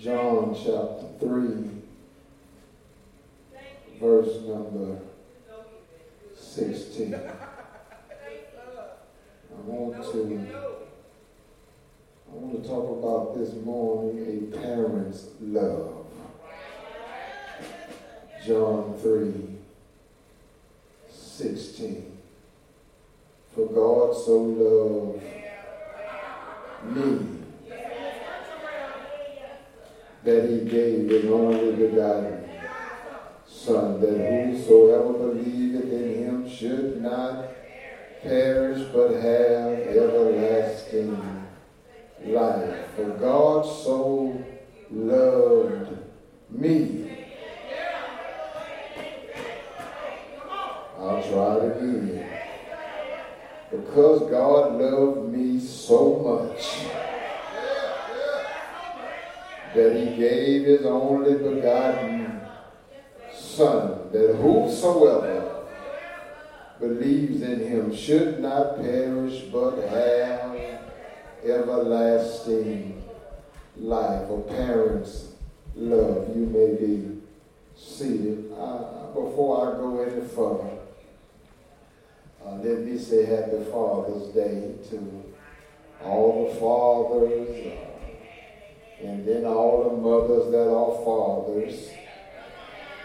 John chapter 3, verse number 16. I want to I want to talk about this morning a parent's love. John 3 16. For God so loved me that he gave his only begotten Son, that whosoever believeth in him should not perish but have everlasting life. For God so loved me. I'll try it again. Because God loved me so much that he gave his only begotten Son, that whosoever believes in him should not perish but have everlasting life. A parent's love. You may be seated. Uh, before I go any further, uh, let me say Happy Father's Day to all the fathers. And then all the mothers that are fathers.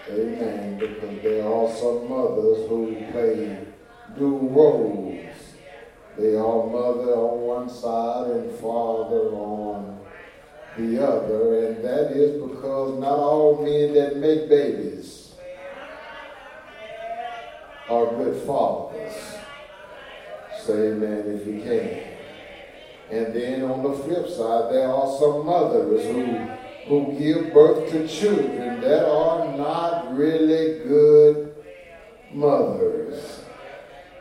Amen. Because there are some mothers who play dual roles. They are mother on one side and father on the other. And that is because not all men that make babies are good fathers. Say amen if you can. And then on the flip side, there are some mothers who, who give birth to children that are not really good mothers.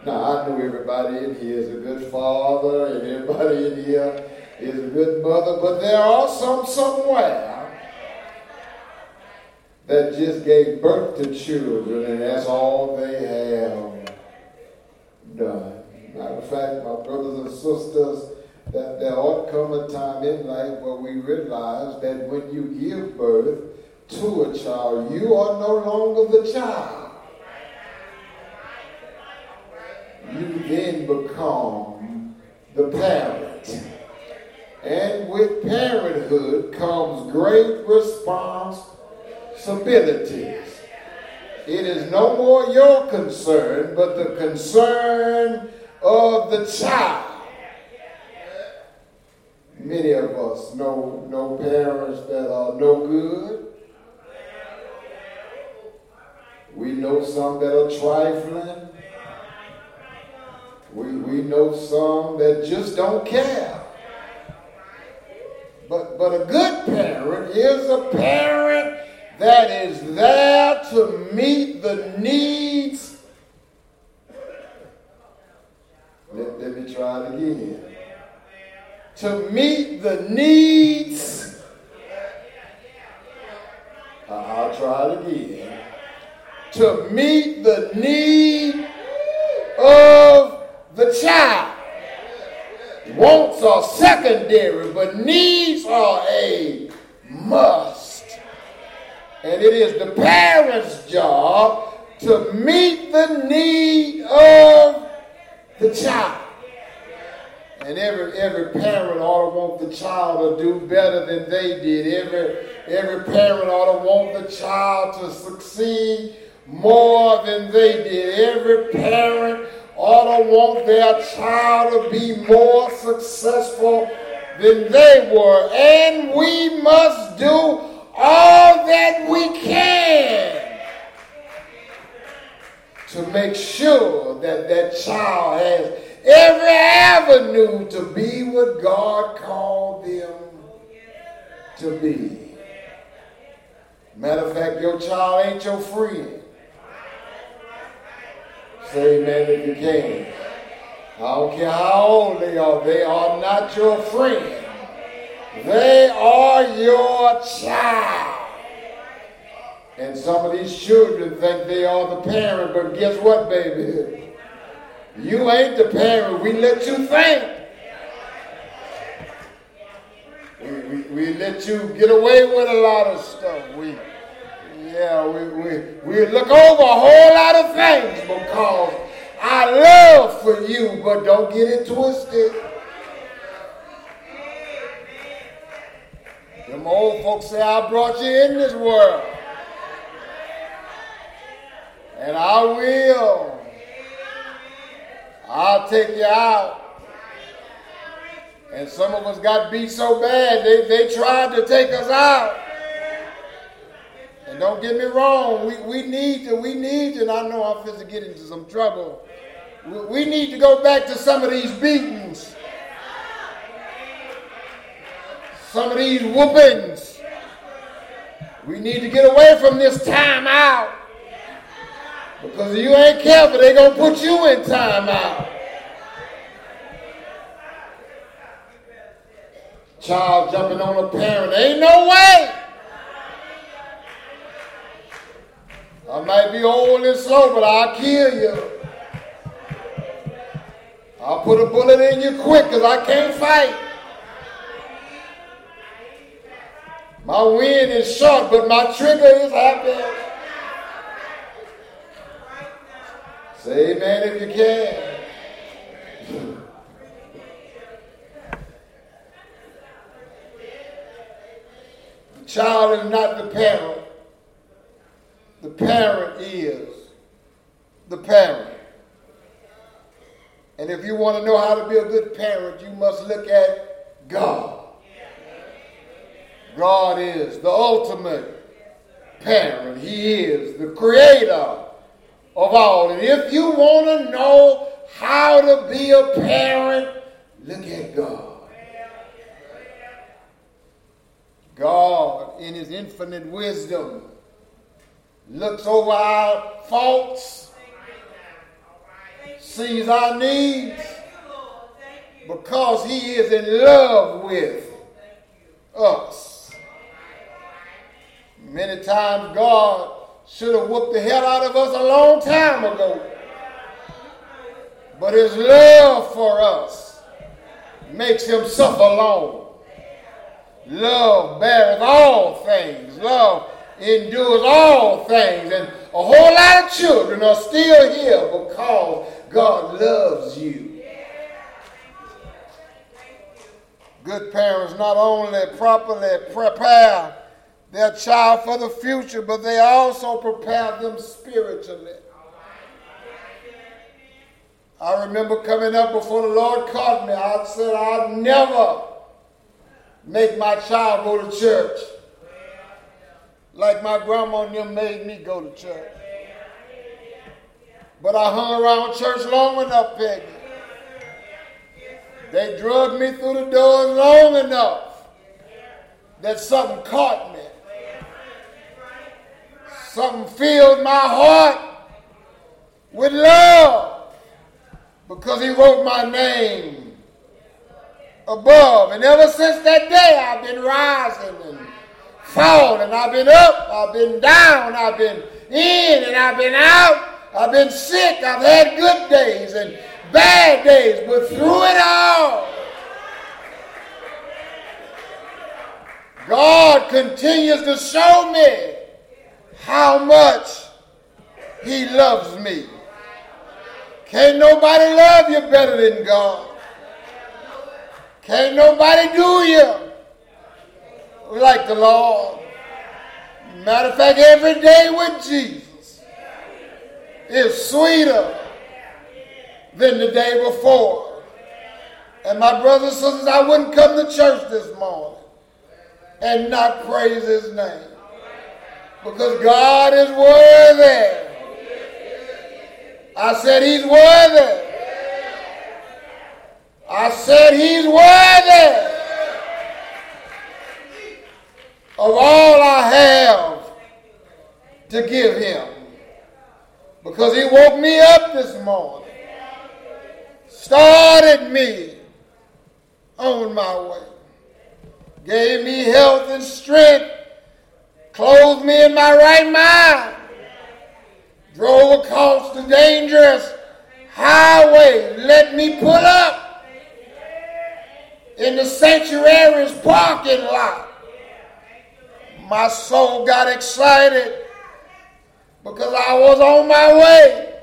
Now, I know everybody in here is a good father, and everybody in here is a good mother, but there are some somewhere that just gave birth to children, and that's all they have done. Matter of fact, my brothers and sisters, that there ought to come a time in life where we realize that when you give birth to a child, you are no longer the child. You then become the parent. And with parenthood comes great responsibilities. It is no more your concern, but the concern of the child. Many of us know, know parents that are no good. We know some that are trifling. We, we know some that just don't care. But, but a good parent is a parent that is there to meet the needs. Let, let me try it again to meet the needs. Uh, I'll try it again. To meet the need of the child. Wants are secondary, but needs are a must. And it is the parent's job to meet the need of the child. Every parent ought to want the child to do better than they did. Every every parent ought to want the child to succeed more than they did. Every parent ought to want their child to be more successful than they were. And we must do all that we can to make sure that that child has every avenue to be what God called them to be. Matter of fact, your child ain't your friend. Say amen if you can. I don't care how old they are, they are not your friend. They are your child. And some of these children think they are the parent, but guess what, baby? You ain't the parent. We let you think. We, we, we let you get away with a lot of stuff. We, yeah, we, we, we look over a whole lot of things because I love for you, but don't get it twisted. Them old folks say, I brought you in this world. And I will. I'll take you out. And some of us got beat so bad, they, they tried to take us out. And don't get me wrong, we, we need to, we need to, and I know I'm to get into some trouble. We, we need to go back to some of these beatings. Some of these whoopings. We need to get away from this time out. Because if you ain't careful, they're going to put you in time out. Child jumping on a parent. Ain't no way. I might be old and slow, but I'll kill you. I'll put a bullet in you quick because I can't fight. My wind is short, but my trigger is happy. Say amen if you can. Child is not the parent. The parent is the parent. And if you want to know how to be a good parent, you must look at God. God is the ultimate parent. He is the creator of all. And if you want to know how to be a parent, look at God. God, in his infinite wisdom, looks over our faults, sees our needs, because he is in love with us. Many times God should have whooped the hell out of us a long time ago. But his love for us makes him suffer long. Love beareth all things. Love endures all things. And a whole lot of children are still here because God loves you. Good parents not only properly prepare their child for the future, but they also prepare them spiritually. I remember coming up before the Lord called me. I said, I'd never make my child go to church like my grandma and them made me go to church. But I hung around church long enough, Peggy. They drugged me through the doors long enough that something caught me. Something filled my heart with love because he wrote my name above. And ever since that day, I've been rising and falling. I've been up, I've been down, I've been in and I've been out. I've been sick, I've had good days and bad days, but through it all, God continues to show me how much He loves me. Can't nobody love you better than God. Can't nobody do you like the Lord. Matter of fact, every day with Jesus is sweeter than the day before. And my brothers and sisters, I wouldn't come to church this morning and not praise his name. Because God is worthy. I said he's worthy. I said he's worthy of all I have to give him. Because he woke me up this morning, started me on my way, gave me health and strength, clothed me in my right mind, drove across the dangerous highway, let me pull up in the sanctuary's parking lot. My soul got excited because I was on my way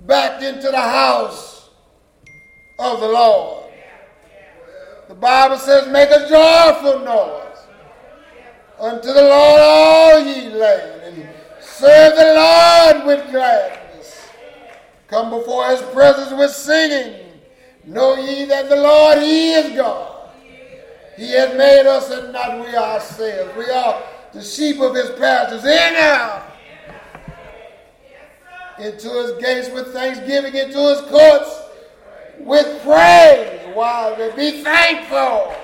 back into the house of the Lord. The Bible says, make a joyful noise unto the Lord all ye land, and serve the Lord with gladness. Come before his presence with singing. Know ye that the Lord, he is God. He has made us and not we ourselves. We are the sheep of his pastures. In now into his gates with thanksgiving, into his courts with praise. While To be thankful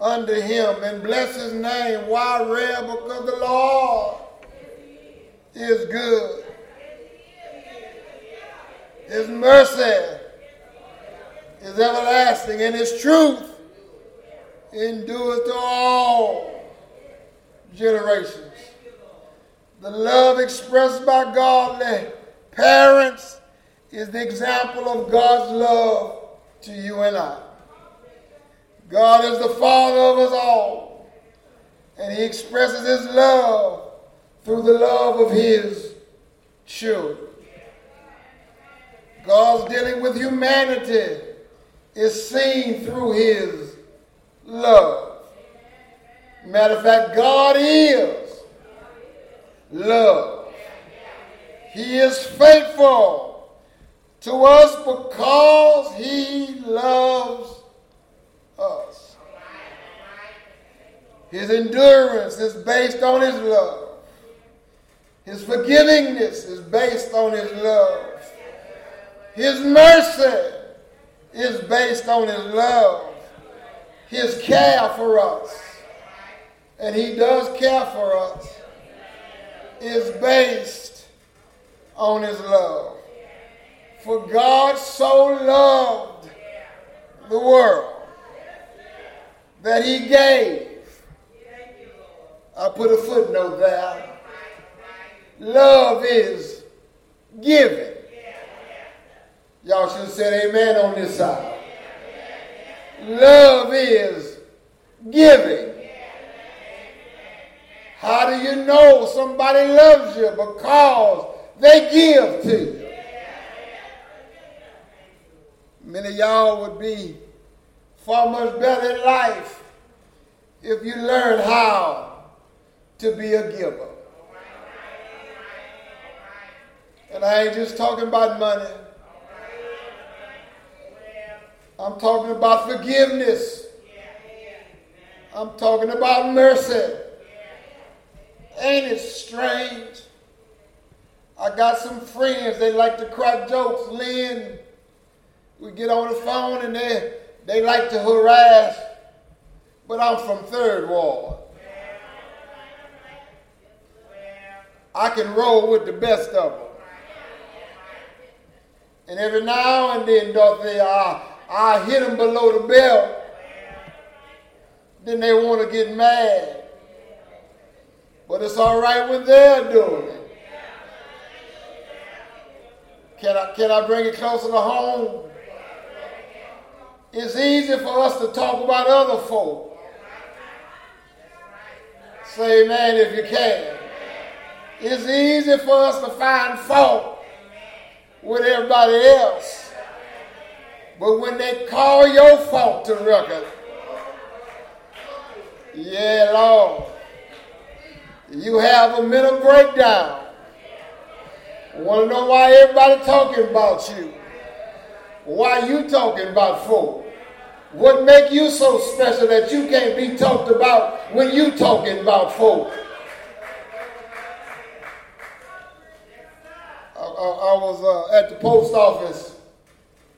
unto him and bless his name. Why, rare? Because the Lord is good. His mercy is everlasting, and his truth endures to all generations. The love expressed by godly parents is the example of God's love to you and I. God is the Father of us all, and He expresses His love through the love of His children. God's dealing with humanity is seen through His love. Matter of fact, God is love. He is faithful to us because he loves us. His endurance is based on his love. His forgivingness is based on his love. His mercy is based on his love. His care for us. And he does care for us is based on his love. For God so loved the world that he gave. I put a footnote there. Love is giving. Y'all should have said amen on this side. Love is giving. How do you know somebody loves you? Because they give to you. Many of y'all would be far much better in life if you learn how to be a giver. And I ain't just talking about money. I'm talking about forgiveness. I'm talking about mercy. Ain't it strange? I got some friends, they like to crack jokes. Lynn, we get on the phone and they, they like to harass, but I'm from Third Ward. I can roll with the best of them. And every now and then, Dorothy, I, I hit them below the belt. Then they want to get mad. But it's all right when they're doing it. Can I, can I bring it closer to home? It's easy for us to talk about other folk. Say amen if you can. It's easy for us to find fault with everybody else. But when they call your fault to record, yeah, Lord you have a mental breakdown. Want to know why everybody talking about you? Why you talking about folk? What make you so special that you can't be talked about when you talking about folk? I, I, I was uh, at the post office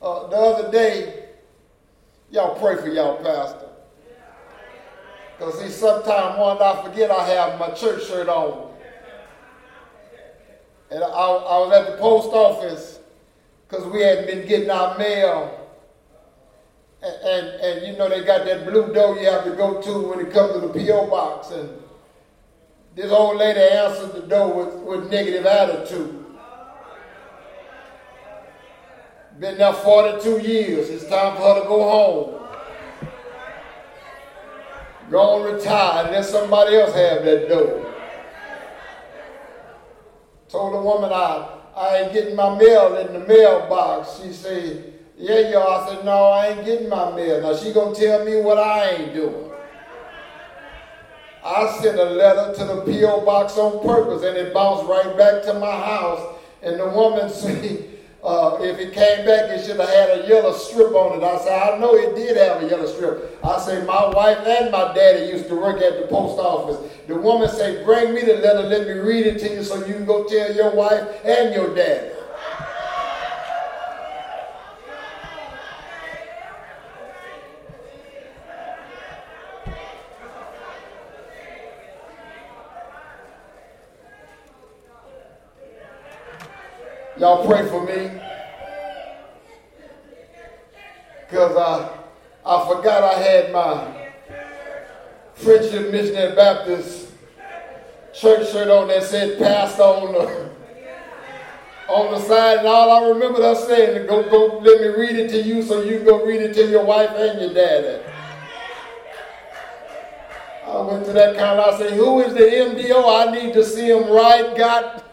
uh, the other day. Y'all pray for y'all pastor. Because see, sometimes one I forget I have my church shirt on. And I, I was at the post office because we hadn't been getting our mail. And, and, and, you know, they got that blue door you have to go to when it comes to the P.O. box. And this old lady answered the door with, with negative attitude. Been there 42 years. It's time for her to go home. Go and retire and let somebody else have that door. Told the woman I, I ain't getting my mail in the mailbox. She said, yeah, y'all. I said, no, I ain't getting my mail. Now she gonna tell me what I ain't doing. I sent a letter to the P.O. box on purpose and it bounced right back to my house. And the woman said, uh, if it came back, it should have had a yellow strip on it. I said, I know it did have a yellow strip. I said, my wife and my daddy used to work at the post office. The woman said, bring me the letter, let me read it to you so you can go tell your wife and your daddy. Y'all pray for me. Because I, uh, I forgot I had my Friendship Missionary Baptist church shirt on that said pastor on the, on the side. And all I remember her saying, go, go, let me read it to you so you can go read it to your wife and your daddy. I went to that counter. I said, who is the MDO? I need to see him right. God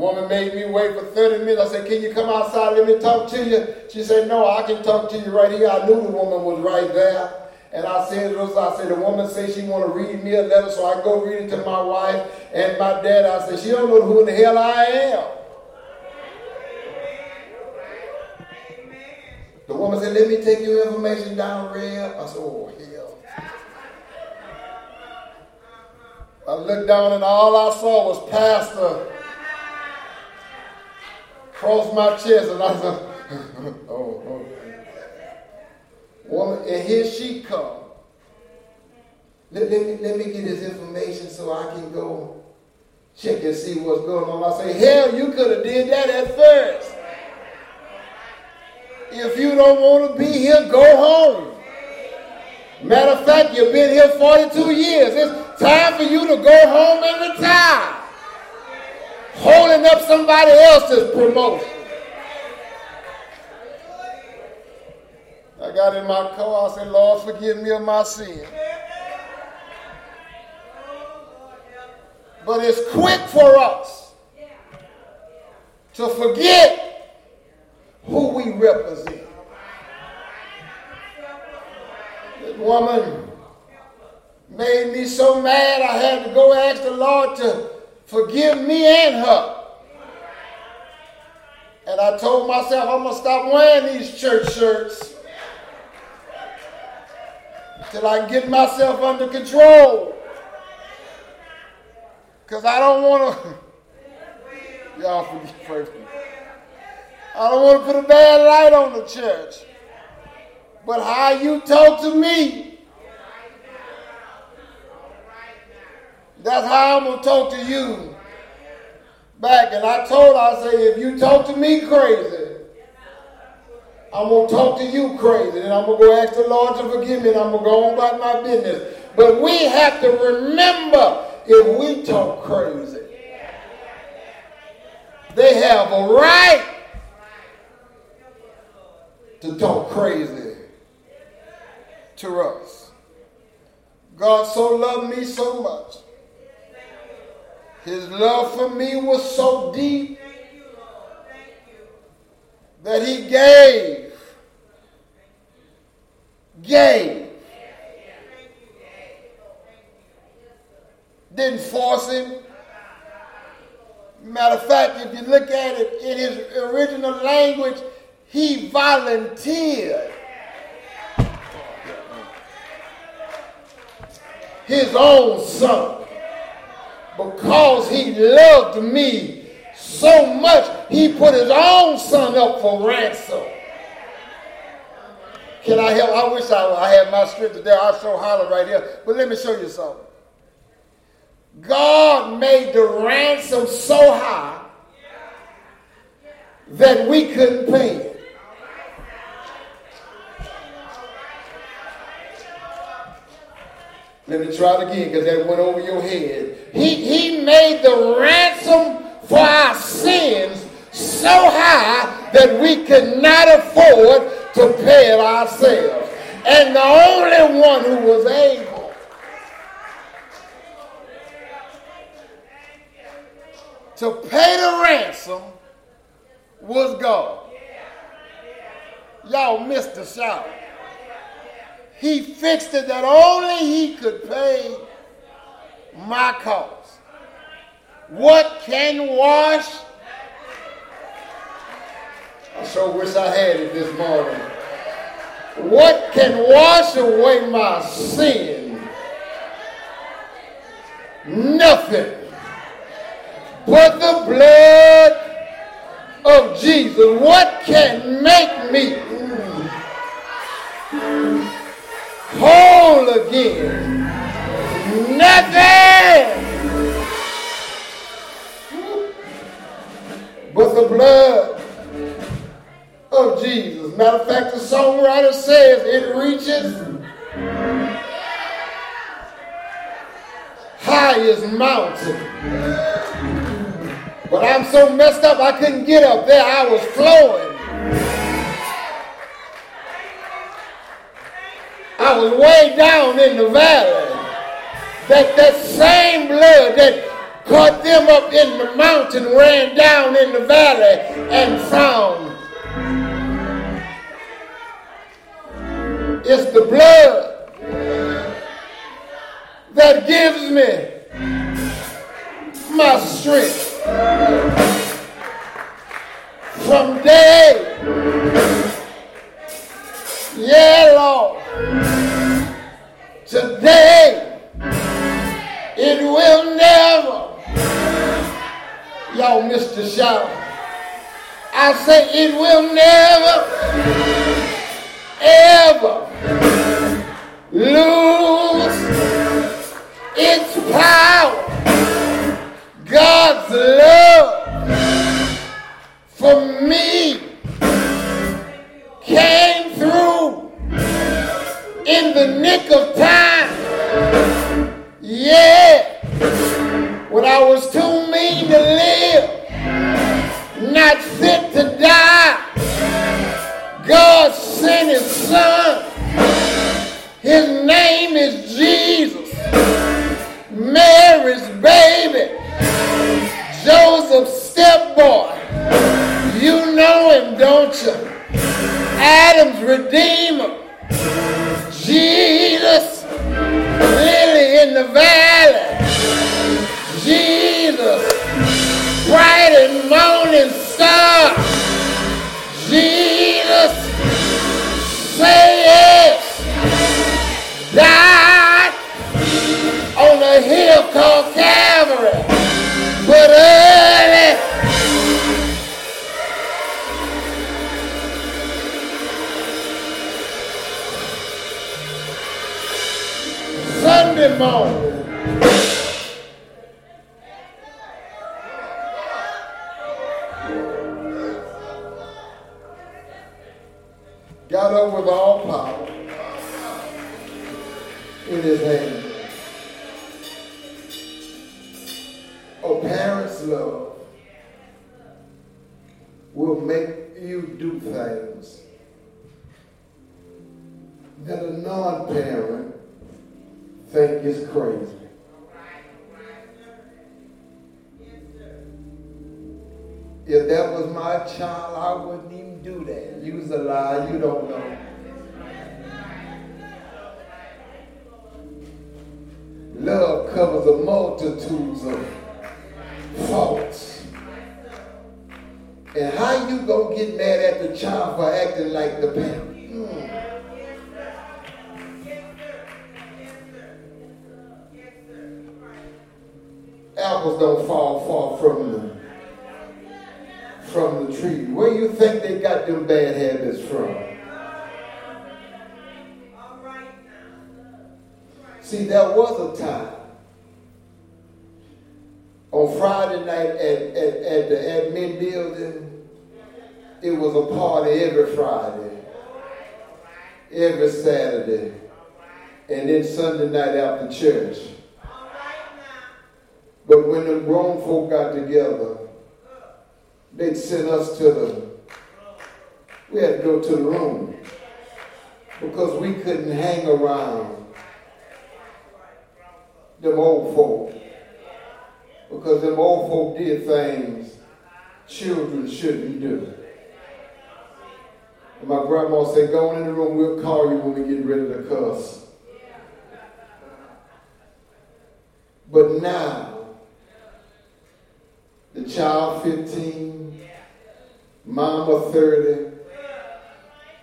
woman made me wait for 30 minutes. I said, Can you come outside? Let me talk to you. She said, No, I can talk to you right here. I knew the woman was right there. And I said, I said, the woman said she want to read me a letter, so I go read it to my wife and my dad. I said, she don't know who in the hell I am. The woman said, let me take your information down, Reb. I said, oh, hell. I looked down and all I saw was Pastor crossed my chest and I said, oh, oh. Woman, and here she come. Let, let, me, let me get his information so I can go check and see what's going on. I say, hell, you could have did that at first. If you don't want to be here, go home. Matter of fact, you've been here 42 years. It's time for you to go home and retire holding up somebody else's promotion. I got in my car, I said, Lord, forgive me of my sin. But it's quick for us to forget who we represent. This woman made me so mad I had to go ask the Lord to forgive me and her. And I told myself I'm going to stop wearing these church shirts till I can get myself under control. Because I don't want to, y'all forgive me. I don't want to put a bad light on the church. But how you talk to me That's how I'm to talk to you back. And I told her, I say, if you talk to me crazy, I'm to talk to you crazy. And I'm to go ask the Lord to forgive me and I'm to go on about my business. But we have to remember if we talk crazy, they have a right to talk crazy to us. God so loved me so much his love for me was so deep that he gave. Gave. didn't force him. Matter of fact, if you look at it in his original language, he volunteered his own son because he loved me so much, he put his own son up for ransom. Can I help? I wish I, I had my scripture there. I'll show holler right here. But let me show you something. God made the ransom so high that we couldn't pay it. Let me try it again because that went over your head. He, he made the ransom for our sins so high that we could not afford to pay it ourselves. And the only one who was able to pay the ransom was God. Y'all missed the shout. He fixed it that only he could pay my cause. What can wash I sure wish I had it this morning. What can wash away my sin? Nothing but the blood of Jesus. What can make me whole again? Nothing but the blood of Jesus. Matter of fact, the songwriter says it reaches highest mountain. But I'm so messed up I couldn't get up there. I was flowing. I was way down in the valley. That, that same blood that caught them up in the mountain ran down in the valley and found It's the blood that gives me my strength. From day, yeah, Lord, today, it will never, y'all missed the shout. I say it will never ever lose its power. God's love for me came through in the nick of time. Yeah, when I was too mean to live, not fit to die. God sent his son. His name is Jesus. Mary's baby. Joseph's stepboy. You know him, don't you? Adam's redeemer. Jesus. In the valley. Jesus. Bright and morning star. Jesus, say yes, died on a hill called Calvary, Morning. got up with all power in his hand. Oh, parents' love will make you do things that a non-parent think is crazy. If that was my child, I wouldn't even do that. Use a lie, you don't know. Love covers a multitude of faults. And how you gonna get mad at the child for acting like the parent? Apples don't fall far from the from the tree. Where you think they got them bad habits from? See, there was a time on Friday night at, at, at the admin building, it was a party every Friday, every Saturday, and then Sunday night after church. But when the grown folk got together, they'd send us to the, we had to go to the room because we couldn't hang around them old folk. Because them old folk did things children shouldn't do. And my grandma said, go in the room, we'll call you when we get ready to cuss. But now, the child 15, mama 30,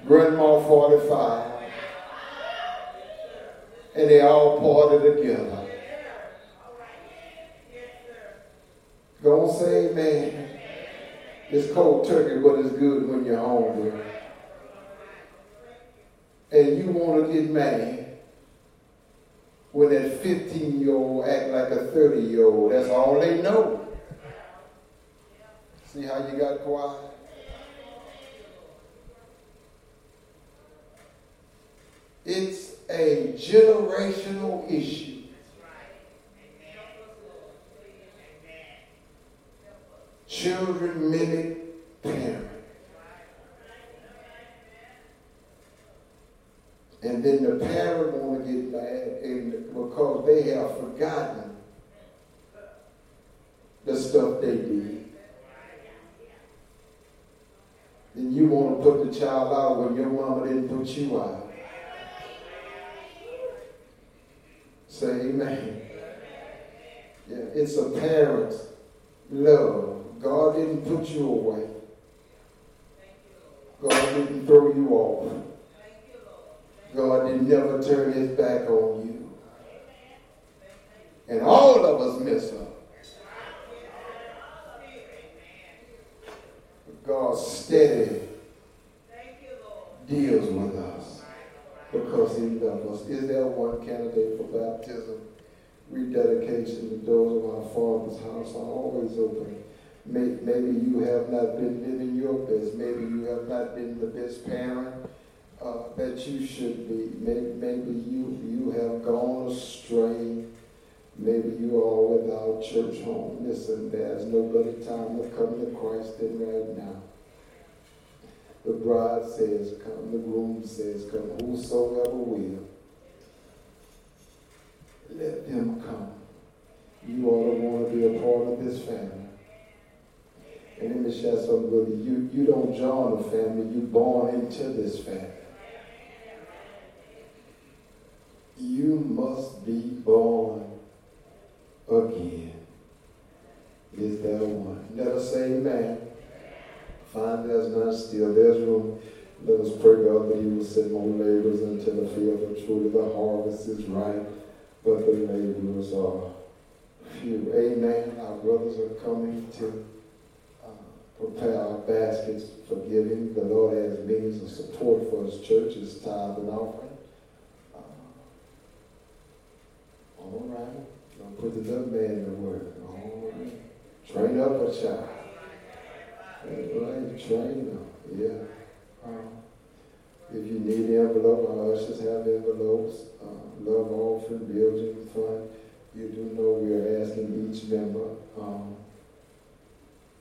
grandma 45, and they all party together. On, say amen. It's cold turkey, but it's good when you're hungry. And you want to get mad when that 15 year old act like a 30 year old. That's all they know. See how you got quiet? It's a generational issue. Children mimic parents. And then the parent want to get mad and because they have forgotten the stuff they did. Then you want to put the child out when your mama didn't put you out. Say amen. Yeah, it's a parent's love God didn't put you away. God didn't throw you off. God didn't never turn his back on you. And all of us miss up. God steady deals with us because he loves us. Is there one candidate for baptism? Rededication, the doors of our Father's house are always open. Maybe you have not been living your best. Maybe you have not been the best parent uh, that you should be. Maybe, maybe you, you have gone astray. Maybe you are without church home. Listen, there's no better time to come to Christ than right now. The bride says, Come. The groom says, Come. Whosoever will, let him come. You ought to want to be a part of this family. And let me share something with you. You, you don't join a family, you're born into this family. You must be born again. Is that one? Let us say amen. Find there's none still. There's room. Let us pray, God, that you will send more laborers into the field. For truly the harvest is ripe, but the laborers are few. Amen. Our brothers are coming to prepare our baskets for giving. The Lord has means of support for his church, his tithe and offering. Uh, all right. Don't put the young man to work. All right. Train up a child. Right. Them. Yeah. Um, if you need envelope, our ushers have envelopes. Uh, love offering, building fund. You do know we are asking each member um,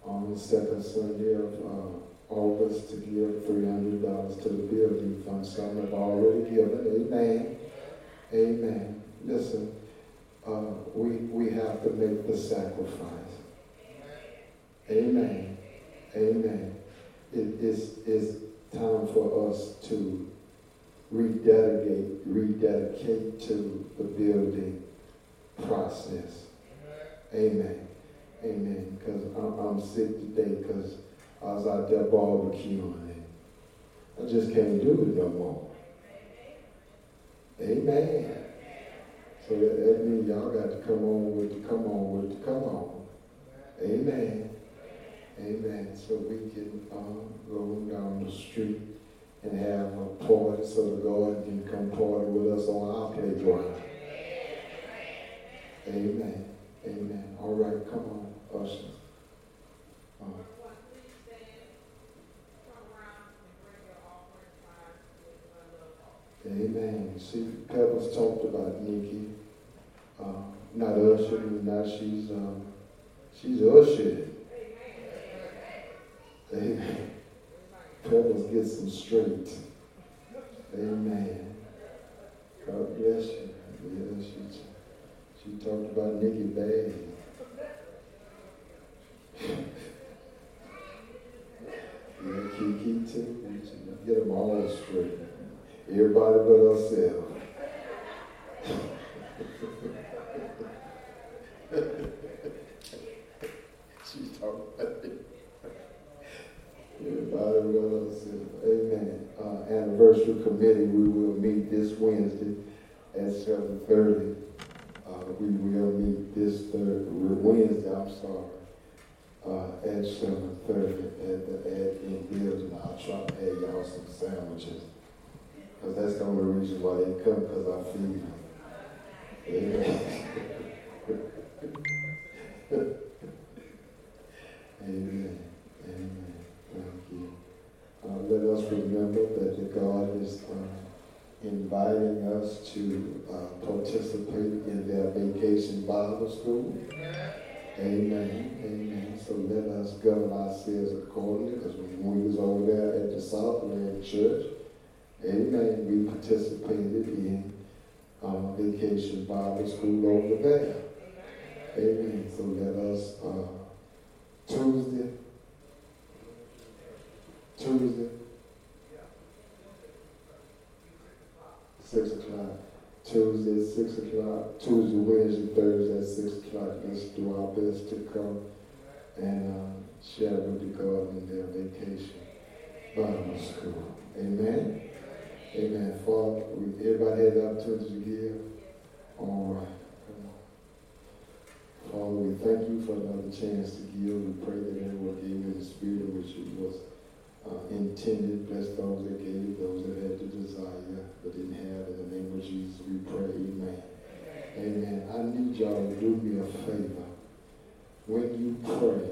on the second Sunday of uh, August to give $300 to the building fund. Some have already given. Amen. Amen. Listen, uh, we, we have to make the sacrifice. Amen. Amen. It is it's time for us to rededicate, rededicate to the building process. Amen. Amen. Because I'm, I'm sick today because I was out there barbecuing and I just can't do it no more. Amen. So that, that means y'all got to come on with the come on with the come on. Amen. Amen. So we can um, go down the street and have a party so the God can come party with us on our playground. Amen. Amen. All right, come on, ushers. Amen. See, Pebbles talked about Nikki. Uh, not ushering, now she's um, she's ushering. Amen. Pebbles get them straight. Amen. God bless you. Yeah, she, she talked about Nikki bad. yeah, Kiki too. Get them all straight. Everybody but ourselves. She's talking about it. Everybody but ourselves. Amen. Uh, anniversary committee, we will meet this Wednesday at 7.30. Uh, we will meet this third, Wednesday, I'm sorry, uh, at 7.30 at the admin building. I'll try to add y'all some sandwiches. Because that's the only reason why they come, because I feed them. Amen. Amen. Amen. Thank you. Uh, let us remember that the God is uh, inviting us to uh, participate in their vacation Bible school. Amen. Amen. So let us govern ourselves accordingly, because when we was over there at the Southland Church, Amen. We participated in uh, Vacation Bible School over there. Amen. So let us, uh, Tuesday, Tuesday, 6 o'clock. Tuesday 6 o'clock. Tuesday, Wednesday, Thursday at 6 o'clock. Let's do our best to come and uh, share with the God in their vacation Bible school. Amen. Amen. Father, everybody had the opportunity to give. All right. Father, we thank you for another chance to give. We pray that everyone gave in the spirit which it was uh, intended. Bless those that gave, those that had the desire but didn't have. In the name of Jesus, we pray. Amen. Amen. I need y'all to do me a favor. When you pray,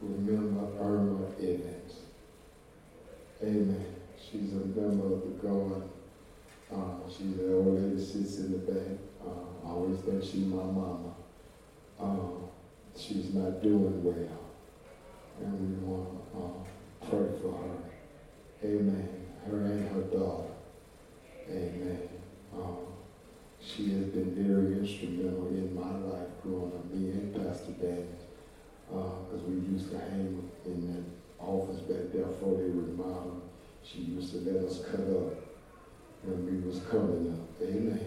remember Irma Evans. Amen. She's a member of the God. Uh, she's the old lady sits in the back. Uh, I always think she's my mama. Uh, she's not doing well. And we want for her. Amen. Her and her daughter. Amen. Um, she has been very instrumental in my life growing up, me and Pastor Daniels, because uh, we used to hang in that office back there before they remodeled she used to let us cut up when we was coming up. Amen.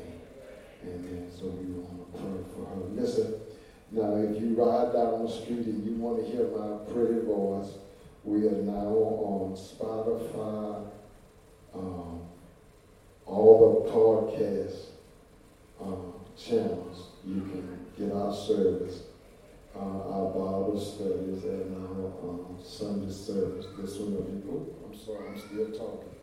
Amen. So we want to pray for her. Listen, now if you ride down the street and you want to hear my pretty voice, we are now on Spotify, um, all the podcast um, channels. You can get our service, uh, our Bible studies, and our um, Sunday service. This one will be, I'm sorry, I'm still talking.